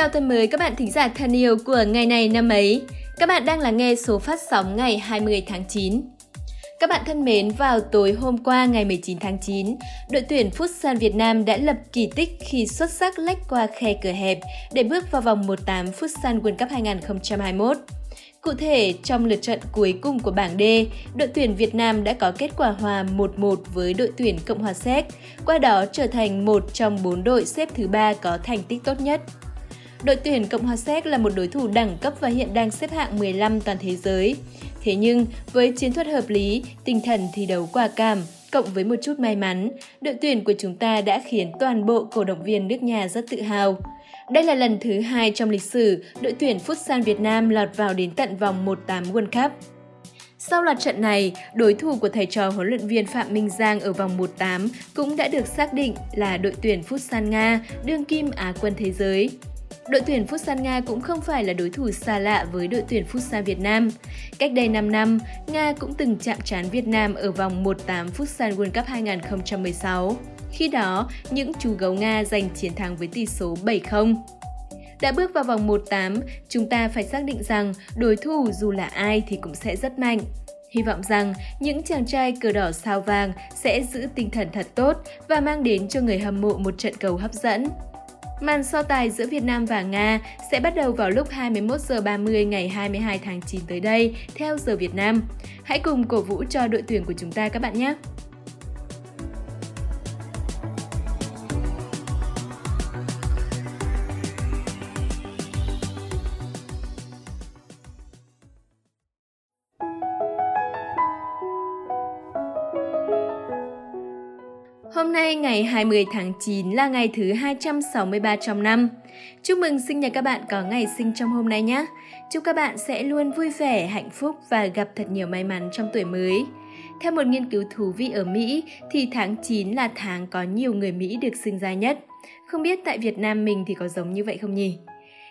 Chào tuần mới các bạn thính giả thân yêu của ngày này năm ấy. Các bạn đang lắng nghe số phát sóng ngày 20 tháng 9. Các bạn thân mến, vào tối hôm qua ngày 19 tháng 9, đội tuyển Futsal Việt Nam đã lập kỳ tích khi xuất sắc lách qua khe cửa hẹp để bước vào vòng 1-8 Futsal World Cup 2021. Cụ thể, trong lượt trận cuối cùng của bảng D, đội tuyển Việt Nam đã có kết quả hòa 1-1 với đội tuyển Cộng hòa Séc, qua đó trở thành một trong bốn đội xếp thứ ba có thành tích tốt nhất. Đội tuyển Cộng hòa Séc là một đối thủ đẳng cấp và hiện đang xếp hạng 15 toàn thế giới. Thế nhưng, với chiến thuật hợp lý, tinh thần thi đấu quả cảm, cộng với một chút may mắn, đội tuyển của chúng ta đã khiến toàn bộ cổ động viên nước nhà rất tự hào. Đây là lần thứ hai trong lịch sử đội tuyển Futsal Việt Nam lọt vào đến tận vòng 1-8 World Cup. Sau loạt trận này, đối thủ của thầy trò huấn luyện viên Phạm Minh Giang ở vòng 1-8 cũng đã được xác định là đội tuyển Futsal Nga, đương kim Á quân thế giới. Đội tuyển Futsal Nga cũng không phải là đối thủ xa lạ với đội tuyển Futsal Việt Nam. Cách đây 5 năm, Nga cũng từng chạm trán Việt Nam ở vòng 1-8 Futsal World Cup 2016. Khi đó, những chú gấu Nga giành chiến thắng với tỷ số 7-0. Đã bước vào vòng 1-8, chúng ta phải xác định rằng đối thủ dù là ai thì cũng sẽ rất mạnh. Hy vọng rằng những chàng trai cờ đỏ sao vàng sẽ giữ tinh thần thật tốt và mang đến cho người hâm mộ một trận cầu hấp dẫn. Màn so tài giữa Việt Nam và Nga sẽ bắt đầu vào lúc 21 giờ 30 ngày 22 tháng 9 tới đây, theo giờ Việt Nam. Hãy cùng cổ vũ cho đội tuyển của chúng ta các bạn nhé! Hôm nay ngày 20 tháng 9 là ngày thứ 263 trong năm. Chúc mừng sinh nhật các bạn có ngày sinh trong hôm nay nhé. Chúc các bạn sẽ luôn vui vẻ, hạnh phúc và gặp thật nhiều may mắn trong tuổi mới. Theo một nghiên cứu thú vị ở Mỹ thì tháng 9 là tháng có nhiều người Mỹ được sinh ra nhất. Không biết tại Việt Nam mình thì có giống như vậy không nhỉ?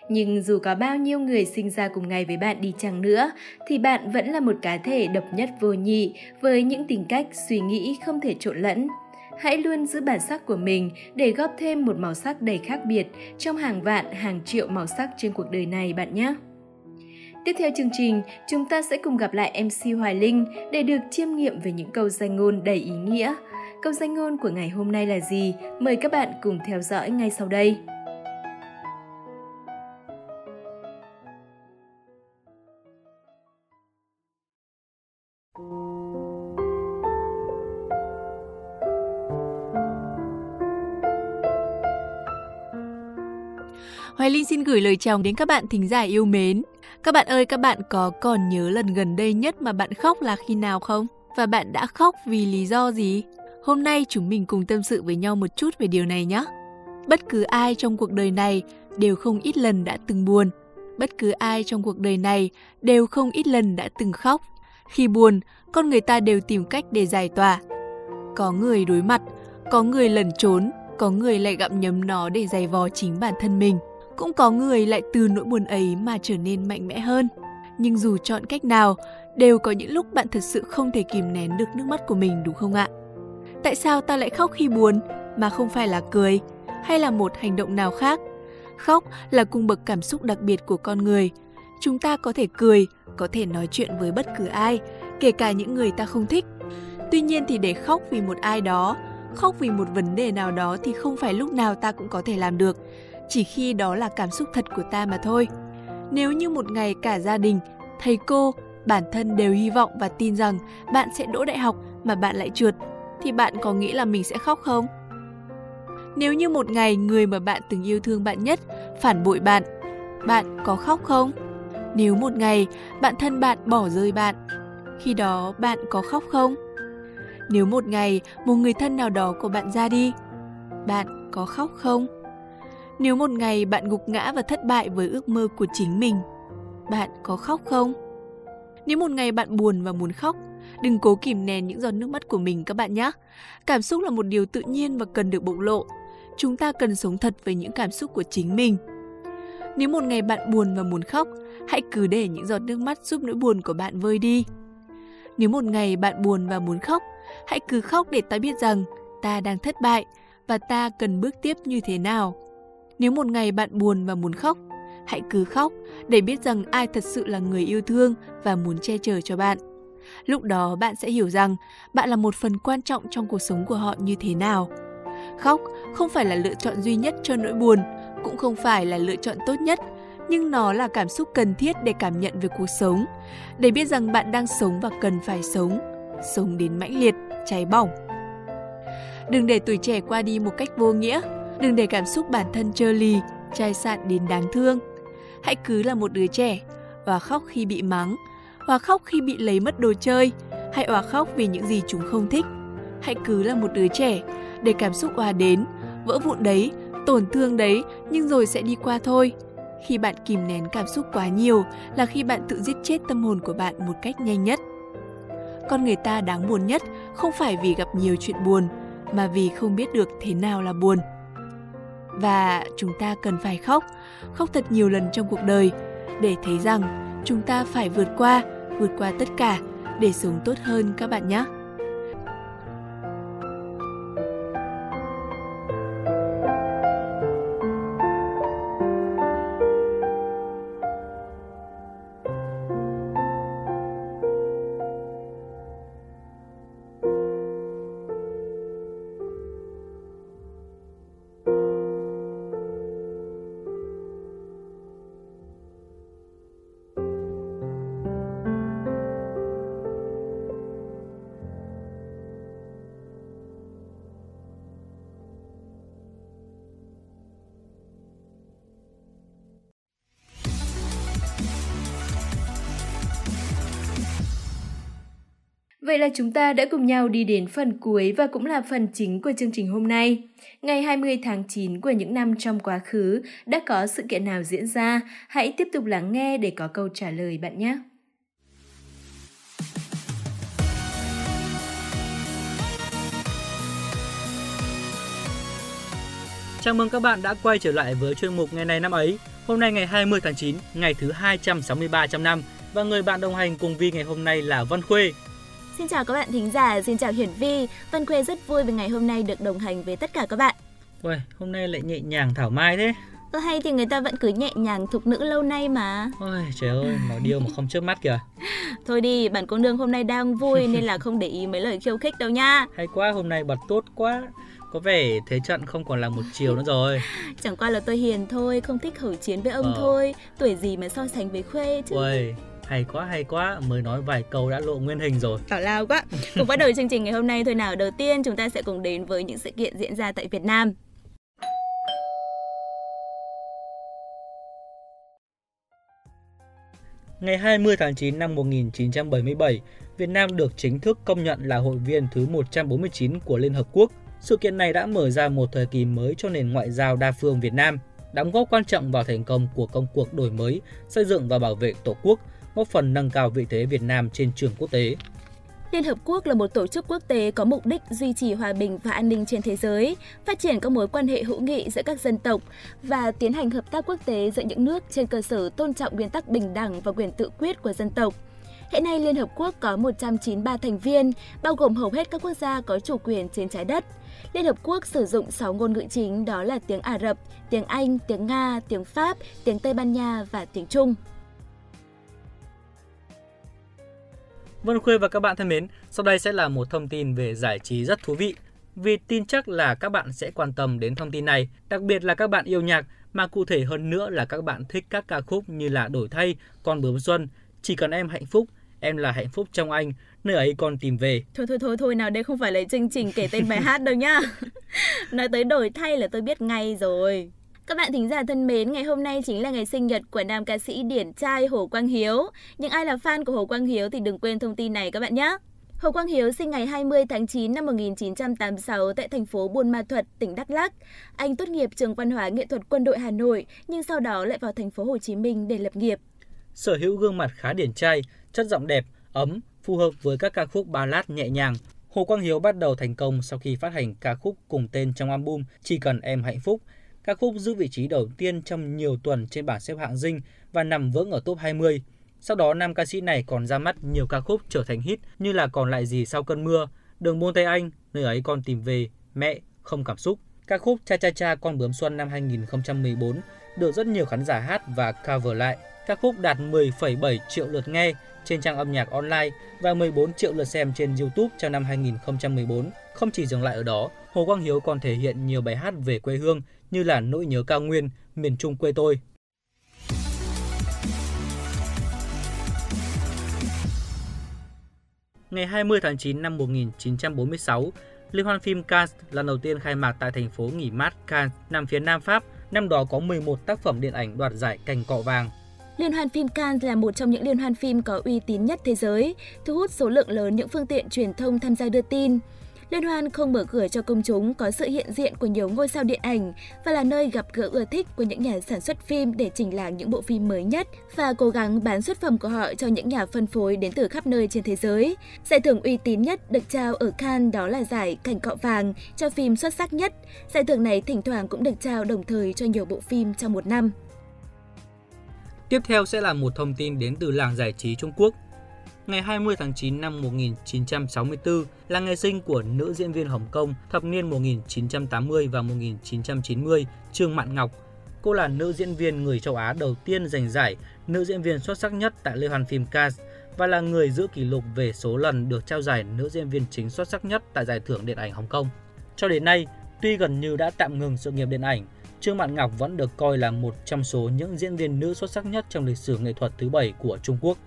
Nhưng dù có bao nhiêu người sinh ra cùng ngày với bạn đi chăng nữa, thì bạn vẫn là một cá thể độc nhất vô nhị với những tính cách, suy nghĩ không thể trộn lẫn hãy luôn giữ bản sắc của mình để góp thêm một màu sắc đầy khác biệt trong hàng vạn, hàng triệu màu sắc trên cuộc đời này bạn nhé. Tiếp theo chương trình, chúng ta sẽ cùng gặp lại MC Hoài Linh để được chiêm nghiệm về những câu danh ngôn đầy ý nghĩa. Câu danh ngôn của ngày hôm nay là gì? Mời các bạn cùng theo dõi ngay sau đây. Hoài Linh xin gửi lời chào đến các bạn thính giả yêu mến. Các bạn ơi, các bạn có còn nhớ lần gần đây nhất mà bạn khóc là khi nào không? Và bạn đã khóc vì lý do gì? Hôm nay chúng mình cùng tâm sự với nhau một chút về điều này nhé. Bất cứ ai trong cuộc đời này đều không ít lần đã từng buồn. Bất cứ ai trong cuộc đời này đều không ít lần đã từng khóc. Khi buồn, con người ta đều tìm cách để giải tỏa. Có người đối mặt, có người lẩn trốn, có người lại gặm nhấm nó để giày vò chính bản thân mình cũng có người lại từ nỗi buồn ấy mà trở nên mạnh mẽ hơn. Nhưng dù chọn cách nào, đều có những lúc bạn thật sự không thể kìm nén được nước mắt của mình đúng không ạ? Tại sao ta lại khóc khi buồn mà không phải là cười hay là một hành động nào khác? Khóc là cung bậc cảm xúc đặc biệt của con người. Chúng ta có thể cười, có thể nói chuyện với bất cứ ai, kể cả những người ta không thích. Tuy nhiên thì để khóc vì một ai đó, khóc vì một vấn đề nào đó thì không phải lúc nào ta cũng có thể làm được chỉ khi đó là cảm xúc thật của ta mà thôi. Nếu như một ngày cả gia đình, thầy cô, bản thân đều hy vọng và tin rằng bạn sẽ đỗ đại học mà bạn lại trượt, thì bạn có nghĩ là mình sẽ khóc không? Nếu như một ngày người mà bạn từng yêu thương bạn nhất phản bội bạn, bạn có khóc không? Nếu một ngày bạn thân bạn bỏ rơi bạn, khi đó bạn có khóc không? Nếu một ngày một người thân nào đó của bạn ra đi, bạn có khóc không? Nếu một ngày bạn gục ngã và thất bại với ước mơ của chính mình, bạn có khóc không? Nếu một ngày bạn buồn và muốn khóc, đừng cố kìm nén những giọt nước mắt của mình các bạn nhé. Cảm xúc là một điều tự nhiên và cần được bộc lộ. Chúng ta cần sống thật với những cảm xúc của chính mình. Nếu một ngày bạn buồn và muốn khóc, hãy cứ để những giọt nước mắt giúp nỗi buồn của bạn vơi đi. Nếu một ngày bạn buồn và muốn khóc, hãy cứ khóc để ta biết rằng ta đang thất bại và ta cần bước tiếp như thế nào nếu một ngày bạn buồn và muốn khóc, hãy cứ khóc để biết rằng ai thật sự là người yêu thương và muốn che chở cho bạn. Lúc đó bạn sẽ hiểu rằng bạn là một phần quan trọng trong cuộc sống của họ như thế nào. Khóc không phải là lựa chọn duy nhất cho nỗi buồn, cũng không phải là lựa chọn tốt nhất, nhưng nó là cảm xúc cần thiết để cảm nhận về cuộc sống, để biết rằng bạn đang sống và cần phải sống, sống đến mãnh liệt, cháy bỏng. Đừng để tuổi trẻ qua đi một cách vô nghĩa, đừng để cảm xúc bản thân trơ lì, chai sạn đến đáng thương. Hãy cứ là một đứa trẻ, và khóc khi bị mắng, hoặc khóc khi bị lấy mất đồ chơi, hay hòa khóc vì những gì chúng không thích. Hãy cứ là một đứa trẻ, để cảm xúc òa đến, vỡ vụn đấy, tổn thương đấy, nhưng rồi sẽ đi qua thôi. Khi bạn kìm nén cảm xúc quá nhiều là khi bạn tự giết chết tâm hồn của bạn một cách nhanh nhất. Con người ta đáng buồn nhất không phải vì gặp nhiều chuyện buồn, mà vì không biết được thế nào là buồn. Và chúng ta cần phải khóc, khóc thật nhiều lần trong cuộc đời để thấy rằng chúng ta phải vượt qua, vượt qua tất cả để sống tốt hơn các bạn nhé. Vậy là chúng ta đã cùng nhau đi đến phần cuối và cũng là phần chính của chương trình hôm nay. Ngày 20 tháng 9 của những năm trong quá khứ đã có sự kiện nào diễn ra? Hãy tiếp tục lắng nghe để có câu trả lời bạn nhé. Chào mừng các bạn đã quay trở lại với chuyên mục ngày này năm ấy. Hôm nay ngày 20 tháng 9, ngày thứ 263 trong năm và người bạn đồng hành cùng Vi ngày hôm nay là Văn Khuê. Xin chào các bạn thính giả, xin chào Hiển Vi. Vân Khuê rất vui vì ngày hôm nay được đồng hành với tất cả các bạn. Ui, hôm nay lại nhẹ nhàng thảo mai thế. Ơ hay thì người ta vẫn cứ nhẹ nhàng thục nữ lâu nay mà. Ôi trời ơi, nói điêu mà không chớp mắt kìa. Thôi đi, bản cô nương hôm nay đang vui nên là không để ý mấy lời khiêu khích đâu nha. Hay quá, hôm nay bật tốt quá. Có vẻ thế trận không còn là một chiều nữa rồi. Chẳng qua là tôi hiền thôi, không thích khẩu chiến với ông ờ. thôi. Tuổi gì mà so sánh với Khuê chứ. Ui, hay quá hay quá mới nói vài câu đã lộ nguyên hình rồi. Tào lao quá. Cùng bắt đầu chương trình ngày hôm nay thôi nào. Đầu tiên chúng ta sẽ cùng đến với những sự kiện diễn ra tại Việt Nam. Ngày 20 tháng 9 năm 1977, Việt Nam được chính thức công nhận là hội viên thứ 149 của Liên Hợp Quốc. Sự kiện này đã mở ra một thời kỳ mới cho nền ngoại giao đa phương Việt Nam, đóng góp quan trọng vào thành công của công cuộc đổi mới, xây dựng và bảo vệ Tổ quốc, góp phần nâng cao vị thế Việt Nam trên trường quốc tế. Liên Hợp Quốc là một tổ chức quốc tế có mục đích duy trì hòa bình và an ninh trên thế giới, phát triển các mối quan hệ hữu nghị giữa các dân tộc và tiến hành hợp tác quốc tế giữa những nước trên cơ sở tôn trọng nguyên tắc bình đẳng và quyền tự quyết của dân tộc. Hiện nay Liên Hợp Quốc có 193 thành viên, bao gồm hầu hết các quốc gia có chủ quyền trên trái đất. Liên Hợp Quốc sử dụng 6 ngôn ngữ chính đó là tiếng Ả Rập, tiếng Anh, tiếng Nga, tiếng Pháp, tiếng Tây Ban Nha và tiếng Trung. Vân Khuê và các bạn thân mến, sau đây sẽ là một thông tin về giải trí rất thú vị. Vì tin chắc là các bạn sẽ quan tâm đến thông tin này, đặc biệt là các bạn yêu nhạc, mà cụ thể hơn nữa là các bạn thích các ca khúc như là Đổi thay, Con bướm xuân, Chỉ cần em hạnh phúc, Em là hạnh phúc trong anh, nơi ấy con tìm về. Thôi thôi thôi thôi nào đây không phải là chương trình kể tên bài hát đâu nhá. Nói tới đổi thay là tôi biết ngay rồi. Các bạn thính giả thân mến, ngày hôm nay chính là ngày sinh nhật của nam ca sĩ điển trai Hồ Quang Hiếu. Những ai là fan của Hồ Quang Hiếu thì đừng quên thông tin này các bạn nhé. Hồ Quang Hiếu sinh ngày 20 tháng 9 năm 1986 tại thành phố Buôn Ma Thuột, tỉnh Đắk Lắk. Anh tốt nghiệp trường văn hóa nghệ thuật quân đội Hà Nội, nhưng sau đó lại vào thành phố Hồ Chí Minh để lập nghiệp. Sở hữu gương mặt khá điển trai, chất giọng đẹp, ấm, phù hợp với các ca khúc ballad nhẹ nhàng. Hồ Quang Hiếu bắt đầu thành công sau khi phát hành ca khúc cùng tên trong album Chỉ cần em hạnh phúc Ca khúc giữ vị trí đầu tiên trong nhiều tuần trên bảng xếp hạng dinh và nằm vững ở top 20. Sau đó nam ca sĩ này còn ra mắt nhiều ca khúc trở thành hit như là Còn lại gì sau cơn mưa, Đường buông tay anh, Nơi ấy con tìm về, Mẹ, Không cảm xúc. Ca khúc Cha Cha Cha Con Bướm Xuân năm 2014 được rất nhiều khán giả hát và cover lại. Ca khúc đạt 10,7 triệu lượt nghe trên trang âm nhạc online và 14 triệu lượt xem trên YouTube trong năm 2014. Không chỉ dừng lại ở đó, Hồ Quang Hiếu còn thể hiện nhiều bài hát về quê hương như là Nỗi nhớ cao nguyên, Miền Trung quê tôi. Ngày 20 tháng 9 năm 1946, Liên hoan phim Cannes lần đầu tiên khai mạc tại thành phố nghỉ mát Cannes nằm phía Nam Pháp. Năm đó có 11 tác phẩm điện ảnh đoạt giải cành cọ vàng. Liên hoan phim Cannes là một trong những liên hoan phim có uy tín nhất thế giới, thu hút số lượng lớn những phương tiện truyền thông tham gia đưa tin. Liên hoan không mở cửa cho công chúng có sự hiện diện của nhiều ngôi sao điện ảnh và là nơi gặp gỡ ưa thích của những nhà sản xuất phim để chỉnh làng những bộ phim mới nhất và cố gắng bán xuất phẩm của họ cho những nhà phân phối đến từ khắp nơi trên thế giới. Giải thưởng uy tín nhất được trao ở Cannes đó là giải Cảnh Cọ Vàng cho phim xuất sắc nhất. Giải thưởng này thỉnh thoảng cũng được trao đồng thời cho nhiều bộ phim trong một năm. Tiếp theo sẽ là một thông tin đến từ làng giải trí Trung Quốc. Ngày 20 tháng 9 năm 1964 là ngày sinh của nữ diễn viên Hồng Kông thập niên 1980 và 1990 Trương Mạn Ngọc. Cô là nữ diễn viên người châu Á đầu tiên giành giải nữ diễn viên xuất sắc nhất tại Liên hoan phim Cannes và là người giữ kỷ lục về số lần được trao giải nữ diễn viên chính xuất sắc nhất tại giải thưởng điện ảnh Hồng Kông. Cho đến nay, tuy gần như đã tạm ngừng sự nghiệp điện ảnh, Trương Mạn Ngọc vẫn được coi là một trong số những diễn viên nữ xuất sắc nhất trong lịch sử nghệ thuật thứ bảy của Trung Quốc.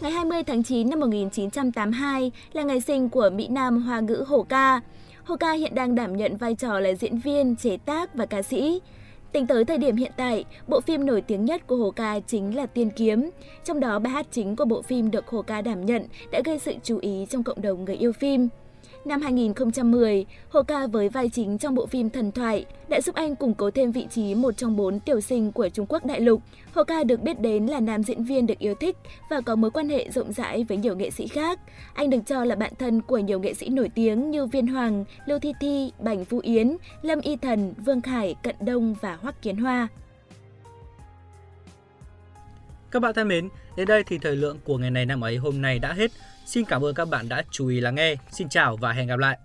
Ngày 20 tháng 9 năm 1982 là ngày sinh của Mỹ Nam hoa ngữ Hồ Ca. Hồ Ca hiện đang đảm nhận vai trò là diễn viên, chế tác và ca sĩ. Tính tới thời điểm hiện tại, bộ phim nổi tiếng nhất của Hồ Ca chính là Tiên Kiếm. Trong đó, bài hát chính của bộ phim được Hồ Ca đảm nhận đã gây sự chú ý trong cộng đồng người yêu phim. Năm 2010, Hồ Ca với vai chính trong bộ phim Thần Thoại đã giúp anh củng cố thêm vị trí một trong bốn tiểu sinh của Trung Quốc đại lục. Hồ Ca được biết đến là nam diễn viên được yêu thích và có mối quan hệ rộng rãi với nhiều nghệ sĩ khác. Anh được cho là bạn thân của nhiều nghệ sĩ nổi tiếng như Viên Hoàng, Lưu Thi Thi, Bảnh Vũ Yến, Lâm Y Thần, Vương Khải, Cận Đông và Hoắc Kiến Hoa. Các bạn thân mến, đến đây thì thời lượng của ngày này năm ấy hôm nay đã hết. Xin cảm ơn các bạn đã chú ý lắng nghe. Xin chào và hẹn gặp lại.